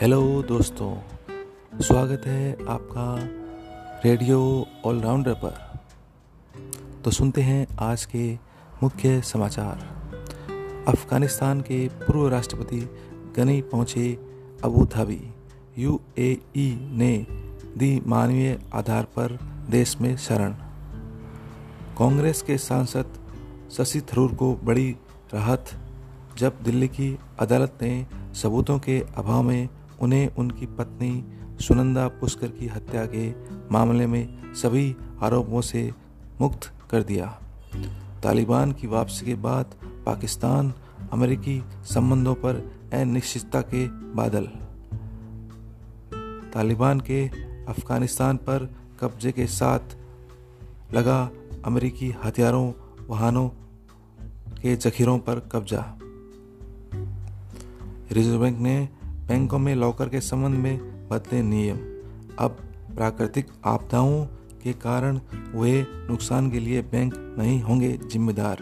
Hello दोस्तों, स्वागत है आपका रेडियो ऑलराउंडर पर। तो सुनते हैं आज के मुख्य समाचार। अफ़गानिस्तान के पूर्व राष्ट्रपति गनी पहुँचे अबू धाबी। यूएई ने दी मानवीय आधार पर देश में शरण। कांग्रेस के सांसद शशि थरूर को बड़ी राहत, जब दिल्ली की अदालत ने सबूतों के अभाव में उन्हें उनकी पत्नी सुनंदा पुष्कर की हत्या के मामले में सभी आरोपों से मुक्त कर दिया। तालिबान की वापसी के बाद पाकिस्तान अमेरिकी संबंधों पर अनिश्चितता के बादल। तालिबान के अफ़गानिस्तान पर कब्जे के साथ लगा अमेरिकी हथियारों, वाहनों के जखीरों पर कब्जा। रिज़र्व बैंक ने बैंकों में, लॉकर के संबंध में बदले नियम। अब प्राकृतिक आपदाओं के कारण हुए नुकसान के लिए बैंक नहीं होंगे जिम्मेदार।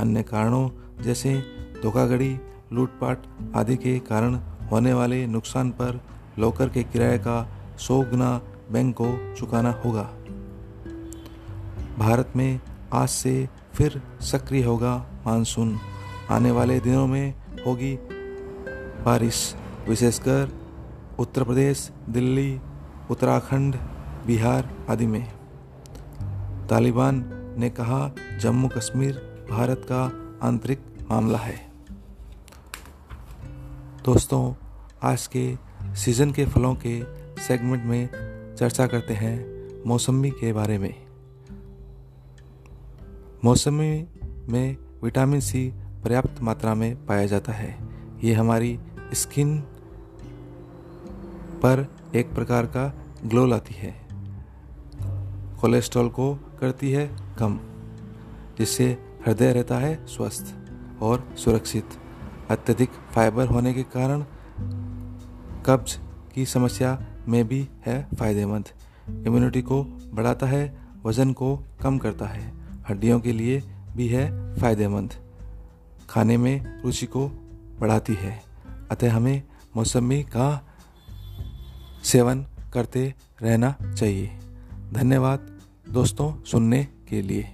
अन्य कारणों जैसे धोखाधड़ी, लूटपाट आदि के कारण होने वाले नुकसान पर लॉकर के किराए का सौ गुना बैंक को चुकाना होगा। भारत में आज से फिर सक्रिय होगा मानसून। आने वाले दिनों में होगी बारिश। विशेषकर उत्तर प्रदेश, दिल्ली, उत्तराखंड, बिहार आदि में। तालिबान ने कहा, जम्मू कश्मीर भारत का आंतरिक मामला है। दोस्तों, आज के सीज़न के फलों के सेगमेंट में चर्चा करते हैं मौसमी के बारे में। मौसमी में विटामिन सी पर्याप्त मात्रा में पाया जाता है। ये हमारी स्किन पर एक प्रकार का ग्लो लाती है। कोलेस्ट्रॉल को करती है कम, जिससे हृदय रहता है स्वस्थ और सुरक्षित। अत्यधिक फाइबर होने के कारण कब्ज की समस्या में भी है फ़ायदेमंद। इम्यूनिटी को बढ़ाता है, वज़न को कम करता है, हड्डियों के लिए भी है फ़ायदेमंद। खाने में रुचि को बढ़ाती है, अतः हमें मौसमी का सेवन करते रहना चाहिए। धन्यवाद दोस्तों सुनने के लिए।